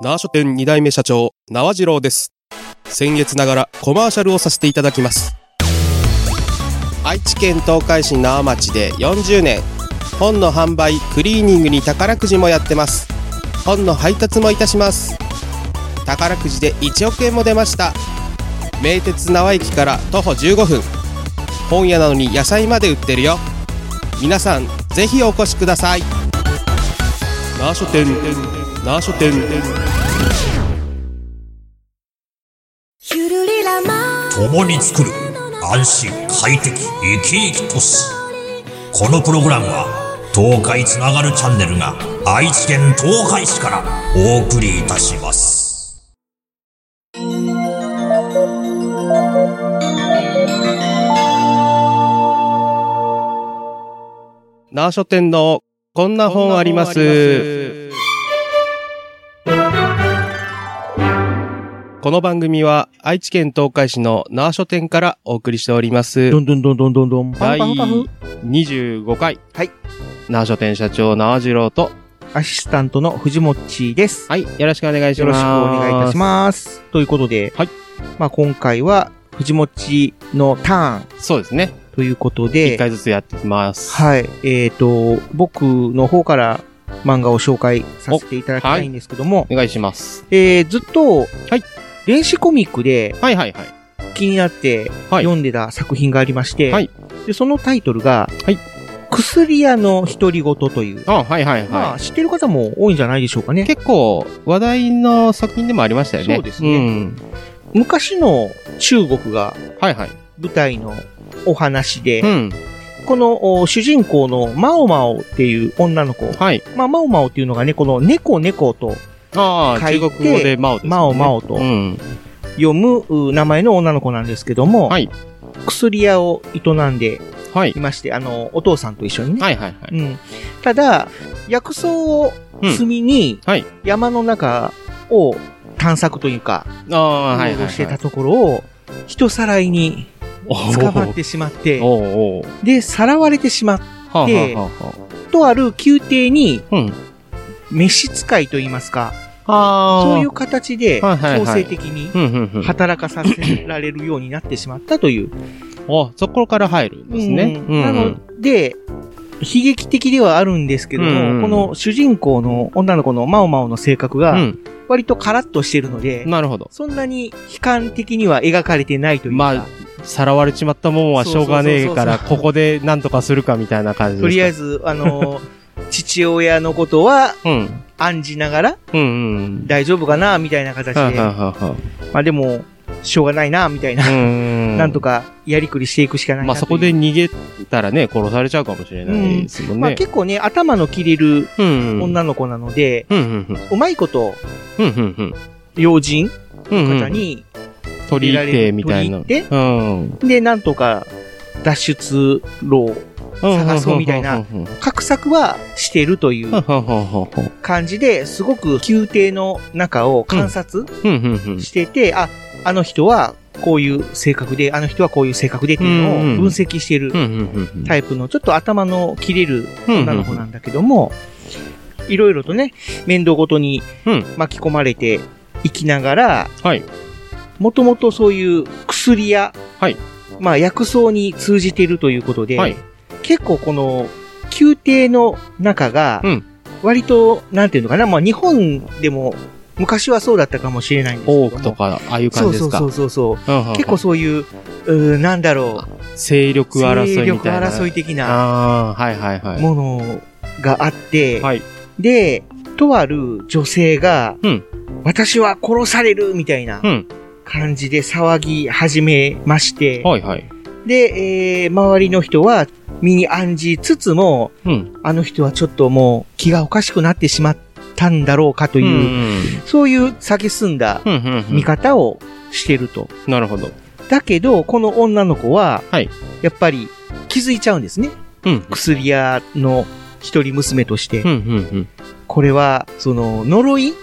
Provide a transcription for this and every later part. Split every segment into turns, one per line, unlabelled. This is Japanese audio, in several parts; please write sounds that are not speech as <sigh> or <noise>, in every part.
縄書店2代目社長、縄次郎です。先月ながらコマーシャルをさせていただきます。愛知県東海市縄町で40年、本の販売、クリーニングに宝くじもやってます。本の配達もいたします。宝くじで1億円も出ました。名鉄縄駅から徒歩15分。本屋なのに野菜まで売ってるよ。皆さん、ぜひお越しください。縄書店、縄書店。
共に作る安心快適生き生き都市このプログラムは東海つながるチャンネルが愛知県東海市からお送りいたします
縄書店のこんな本あります。この番組は愛知県東海市の縄書店からお送りしております
ど。んどんどんどんどんどん。パン
第
パンパフ。
25回。
はい。
縄書店社長縄次郎と、
アシスタントの藤もっちです。
はい、よろしくお願いし
よ
ます。
ろしくお願いいたします。ということで、
はい。
まあ今回は、藤もっちのターン
す。そうですね。
ということ
一
で、
回ずつやってきます。
はい。えっ、と、僕の方から漫画を紹介させていただきたいんですけども、
お願いします。
えー、ずっと、
はい
電子コミックで
はいはいはい。
気になって
はい
読んでた作品がありまして、
はい
でそのタイトルが、
はい
薬屋の独り言という、
あ、はいはい
まあ、
は
知ってる方も多いんじゃないでしょうかね
い。。結構話題の作品でもありましたよね。
そうですね
ん
昔の中国が
はいはい。
舞台のお話で、
うん。
このお主人公のマオマオっていう女の子、
はい。
まあ、マオマオっていうのがね、この猫猫と
ああ、中国語でマオです、ね。
マオマオと
うん。
読むう名前の女の子なんですけども、
はい。
薬屋を営んで
はい
い。まして、あの、お父さんと一緒にね。
はいはいはい。
うん。ただ、薬草を摘みに、
はい
山の中を探索というか、
ああ、はいうはい、
ろろしてた
はい。
ところを、人さらいに
お
捕まってしまって、で、さらわれてしまっ
はあ、
で
はあは
とある宮廷に。召使いといいますか、
ああ。
そういう形で強制的に
うんうんうん。
働かさせられるようになってしまったという。
お、そこから入るんですね。
うんなので、悲劇的ではあるんですけども、
うんうん
この主人公の女の子のマオマオの性格が、
うん。
割とカラッとしてるので、
なるほど。
そんなに悲観的には描かれてないというか、
まあ、さらわれちまったもんはしょうがねえから、ここでなんとかするかみたいな感じですか？
とりあえず、あの、<laughs> 父親のことは
うん。
案じながら
うんうん。
大丈夫かなみたいな形で、
はあはあは
まあでも、しょうがないなみたいな。<laughs> なんとかやりくりしていくしかないな
まあそこで逃げたらね、殺されちゃうかもしれないですもん
まあ
ね。
結構ね、頭の切れる
うんうん。
女の子なので、
うんうん
うまいこと、
うん。うんうんうん。
要人
うんうん。
方に
取り入ってみたいな。うん。
で、なんとか脱出路を探そうみたいな画策はしてるという感じで、すごく宮廷の中を観察してて、あ、あの人はこういう性格で、あの人はこういう性格でっていうのを分析してるタイプのちょっと頭の切れる女の子なん。だけども、いろいろとね、面倒ごとに巻き込まれていきながら、もともとそういう薬や、
はい
まあ薬草に通じているということで、
はい
結構この宮廷の中が
うん、
割と、なんていうのかな、まあ日本でも昔はそうだったかもしれないんですけども。
多くとか、ああいう
そうそう
感じですか？
そうそうそう。
うんうんうん
結構そういう、うーなんだろ
勢力
う、
争
勢力
いみたいな。
争い的な
はいはいはい。
ものがあって、
はい。
で、とある女性が、
うん
私は殺されるみたいな
うん。
感じで騒ぎ始めまして、
はいはい。
で、えー、周りの人は身に案じつつも、
うん。
あの人はちょっともう気がおかしくなってしまったんだろうかと
と
いう、そうんだ
うんうんうん。
見方をしてると。
なるほど。
だけど、この女の子は、
はい
やっぱり気づいちゃうんですね。
うん。
薬屋の一人娘として。
うんうんうん。
これは、その、呪い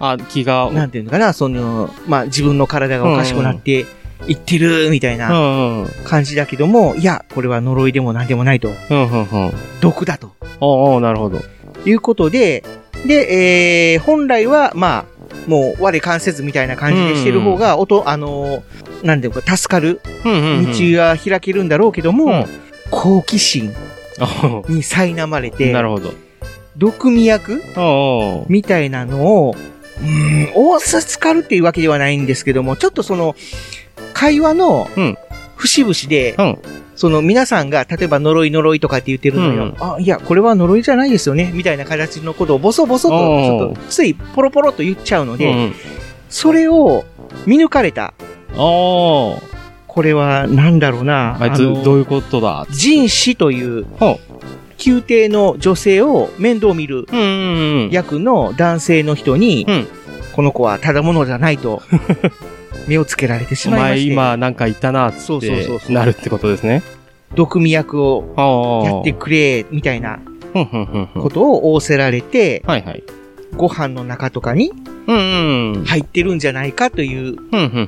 あ、気が。
なんていうのかな、その、まあ、自分の体がおかしくなっていってる、みたいな
うんうん。
感じだけども、いや、これは呪いでも何でもないと。
うんうんうん。
毒だと。
なるほど。
いうことで、で、えー、本来は、まあ、もう我関せずみたいな感じでしてる方が、音、あのーなんていうか、助かる
うんうんうん。
道は開けるんだろうけども、
うん
好奇心
あ
に苛まれて、
なるほど。
毒味役みたいなのを、うーん、大すかるっていうわけではないんですけども、ちょっとその、会話の
うん、
節々で、
うん
その皆さんが、例えば呪い呪いとかって言ってるのよ。
うん
あ、いや、これは呪いじゃないですよね、みたいな形のことをボソボソと、ちょっと、ついポロポロと言っちゃうので、
うんうん。
それを見抜かれた。これは、なんだろうな。
あいつ、
の
どういうことだ？
人死という
ほ
宮廷の女性を面倒見る。役の男性の人に、
うん
この子はただものじゃないと、<laughs> 目をつけられてし
お
まいまして、
前今なんか言ったなってなるってことですね。
毒味役を。やってくれ、みたいなことを仰せられて、
はいはい。
ご飯の中とかに
うんうん。
入ってるんじゃないかという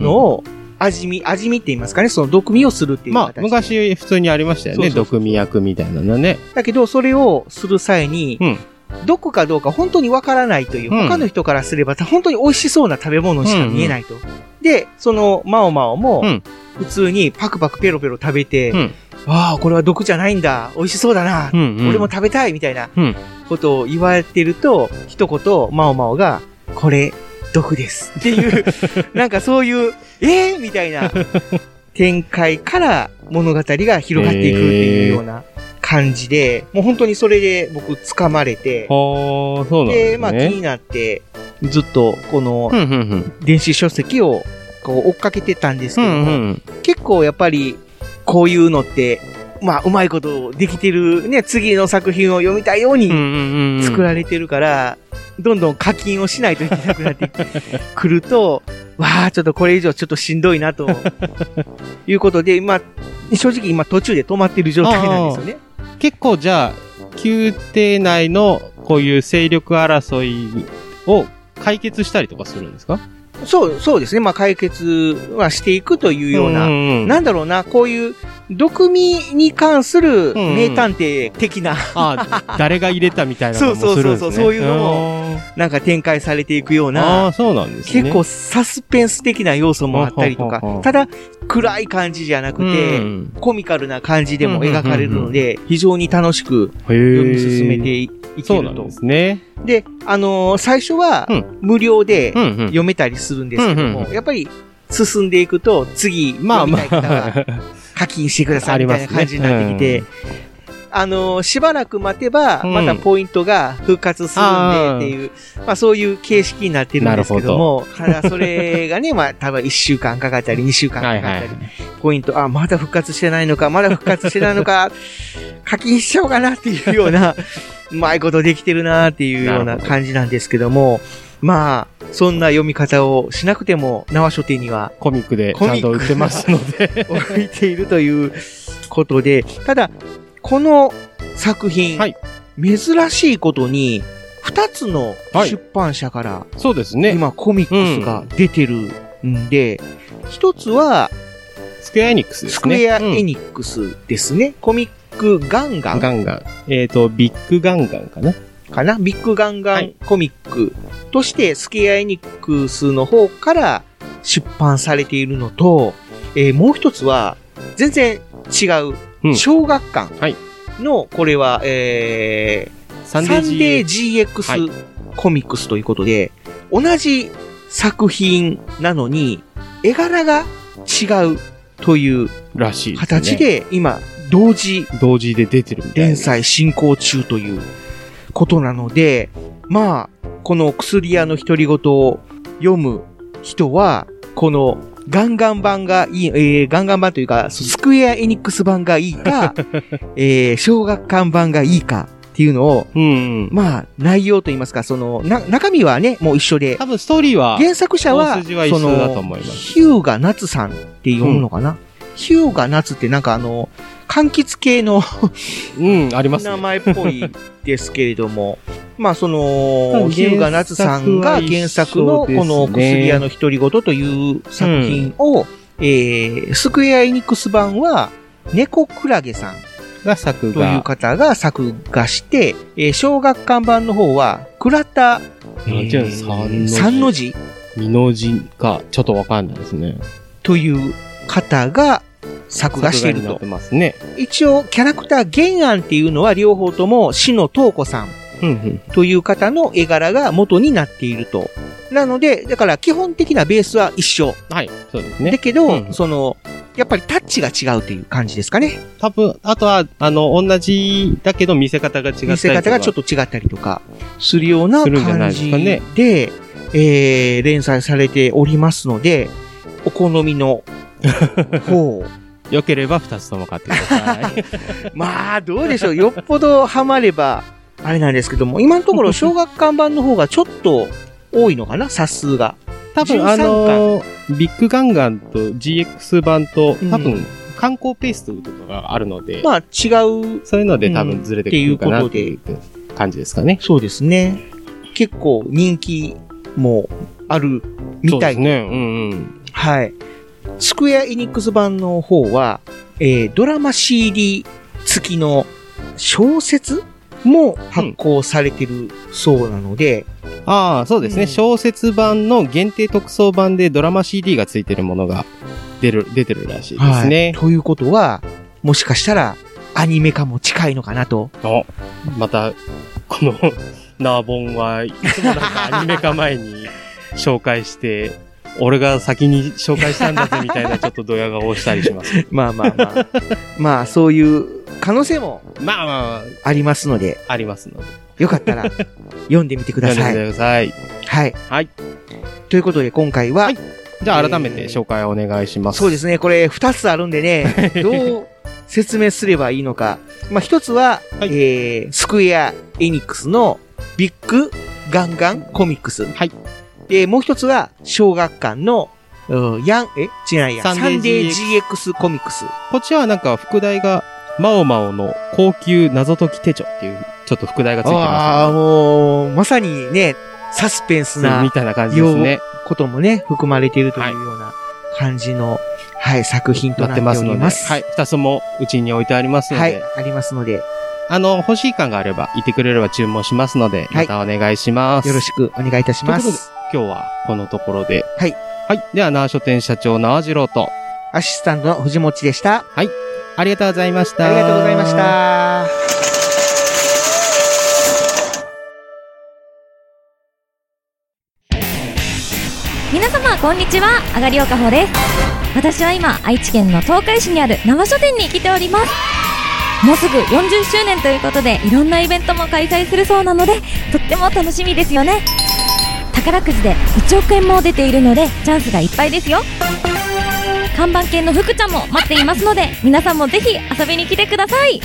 のを、味見、味見って言いますかね、その毒味をするっていう
まあ。昔普通にありましたよね。毒味役みたいなのね。
だけど、それをする際に、
うん
毒かどうか本当にわからないという、
うん
他の人からすれば本当に美味しそうな食べ物しか見えないと。で、その、マオマオも
うん、
普通にパクパクペロペロ食べて、
うん
ああ、これは毒じゃないんだ、美味しそうだな、
うんうん。
俺も食べたいみたいな
うん
ことを言われてると、一言、マオマオが、これ、毒です。っていう、<laughs> なんかそういう、えー、みたいな展開から物語が広がっていくっていうような感じで、もう本当にそれで僕掴まれて。
で、
まあ気になって、ずっとこの。電子書籍をこう追っかけてたんですけ
う
ども、
んうん。
結構やっぱりこういうのって、まあうまいことできてるね、次の作品を読みたいように。作られてるから、どんどん課金をしないといけなくなって <laughs> くると、わあ、ちょっとこれ以上ちょっとしんどいなと、<laughs> いうことで、まあ、正直今途中で止まってる状態なんですよね。
結構じゃあ、宮廷内のこういう勢力争いを解決したりとかするんですか？
そう、そうですね。まあ解決はしていくというような、
んんん
なんだろうな、こういう、毒味に関する名探偵的な、
ああ、誰が入れたみたいなのもするんですね。
そうそうそうそういうのもなんか展開されていくよう。な
あ、あ、そうなんですね。
結構サスペンス的な要素もあったりとかただ暗い感じじゃなくて、
うん
コミカルな感じでも描かれるので、非常に楽しく読み進めていいけると
そうなんで。すね。
で、あのー最初は
うん
無料で
うんうん。
読めたりするんですけど
うん
も、やっぱり進んでいくと、次、
まあまあ、
課金してくださいみたいな感じになってきて、あのーしばらく待てば、
うん。
またポイントが復活するんでっていう、まあそういう形式になってるんですけども、ただそれがね、まあ多分1週間かかったり2週間かかったり
はいはいはい、。
ポイント、あ、まだ復活してないのか、まだ復活してないのか、<laughs> 課金しちゃおうかなっていうような、<laughs> うまいことできてるなっていうような感じなんですけども、まあ、そんな読み方をしなくても、縄書店には
コミックでちゃんと売ってますので。<laughs>
置いているということで、ただ、この作品、
はい
珍しいことに、二つの
はい
出版社から、
そうですね。
今コミックスが出てるんで、一つは、
スクエアエニックスですね。
スクエアエ
ニ
ニックスですね。コミックガンガン
ガンガン。えっと、ビッグガンガンかな。
かな。ビッグガンガン
はい。
コミックとしてスクエアエニックスの方から出版されているのと、えーもう一つは全然違う
うん。
小学館
はい。
の、これは、えー
サン
デー
GX
コミックスということで、同じ作品なのに絵柄が違うという。形で今同時
同時で出てる
連載進行中ということなので、まあ、この薬屋の独り言を読む人は、このガンガン版がいい、えー、ガンガン版というか、スクエアエニックス版がいいか、<laughs> えー、小学館版がいいかっていうのを、
うんうん。
まあ、内容といいますか、その、な、中身はね、もう一緒で、
多分ストーリーは、
原作者は、
は一緒だと思います
ヒューガナツさんって読むのかな、ヒューガナツってなんかあの、柑橘系の
うん、あります
名
ね。
前っぽいですけれども、<laughs> まあそ
うん
の、ヒューガナツさんが原作のこの薬屋の独り言という作品を、えー、スクエアエニックス版は、猫クラゲさん
が作
という
画。
方が作画して、えー小学館版の方は、倉田、
なんていうの三の字
三の字
二の字か、ちょっとわかんないですね。
という方が作画していると
ね。
一応、キャラクター原案っていうのは両方とも、篠東子さん。という方の絵柄が元になっていると。なので、だから基本的なベースは一緒。
はい、そうです
だ
ね。
けど、
うん
その、やっぱりタッチが違うという感じですかね。
多分、あとは、あの、同じだけど見せ方が違ったりとか。
見せ方がちょっと違ったりとかするような感じ
でね
で、えー、連載されておりますので、お好みの方。
良ければ二つとも買ってください。<laughs>
まあ、どうでしょう。よっぽどハマれば、あれなんですけども、今のところ <laughs> 小学館版の方がちょっと多いのかな？冊数が。
多分、
13
あのー、ビッグガンガンと GX 版と、多
う
分、観光ペースとかがあるので、
まあ、違う、
そういうので多分ずれてくるかなっていう感じですかね。
そうですね。結構人気もあるみたい
そうですね。うんうん。
はい。スクエアエニックス版の方は、えードラマ CD 付きの小説も発行されてるそうなので、
ああ、そうですね、
うん
小説版の限定特装版でドラマ CD が付いてるものが出る、出てるらしいです
はい
ね。
ということは、もしかしたらアニメ化も近いのかなと。
おまた、この、<laughs> ナーボンはいつもなんかアニメ化前に紹介して、俺が先に紹介したんだぜみたいなちょっとドヤ顔をしたりします。<laughs>
まあまあまあ。まあ、そういう可能性も
まあま
ありますので、
あ、ありますので。
よかったら読んでみてください。
読んでみてください。
はい。
はい。
ということで今回は、
はいじゃあ改めて紹介お願いします。
そうですね、これ二つあるんでね、<laughs> どう説明すればいいのか。まあ、一つは、
はい
えー、スクエア・エニックスのビッグ・ガンガン・コミックス。
はい。
で、もう一つは、小学館の、うんヤン、え？違うや、
サンデー
サンデー GX コミックス。
こっちはなんか副題が、マオマオの高級謎解き手帳っていう、ちょっと副題がついて
ああ、
ま
もう、まさにね、サスペンス
すね。み
な
たいな感じですね。
こともね、含まれているというような感じの、はい、作品と
なっ
ててお
ますので、
ります。
はい。二つともうちに置いてありますので、
はい、ありますので、
あの、欲しい感があれば、言ってくれれば注文しますので、
はい
またお願いします。
よろしくお願いいたしま。
す今日はこのところで。
はい。
はい。では、縄書店社長縄次郎と、
アシスタントの藤持でした。
ありがとうございました。
ありがとうございまし。た。
皆様こんにちはあがりおかほです私は今愛知県の東海市にある生書店に来ておりますもうすぐ40周年ということでいろんなイベントも開催するそうなのでとっても楽しみですよね宝くじで1億円も出ているのでチャンスがいっぱいですよ。看板犬の福ちゃんも待っていますので皆さんもぜひ遊びに来てください。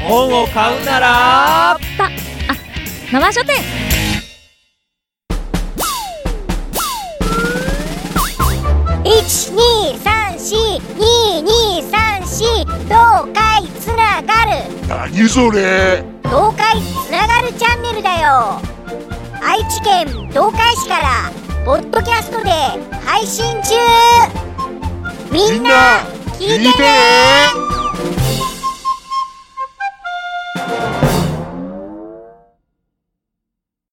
本を買うなら
たあ生書店。
一二三四二二三四東海つながる。
何それ？
東海つながるチャンネルだよ愛知県東海市からポッドキャストで配信中。みんな聞いてね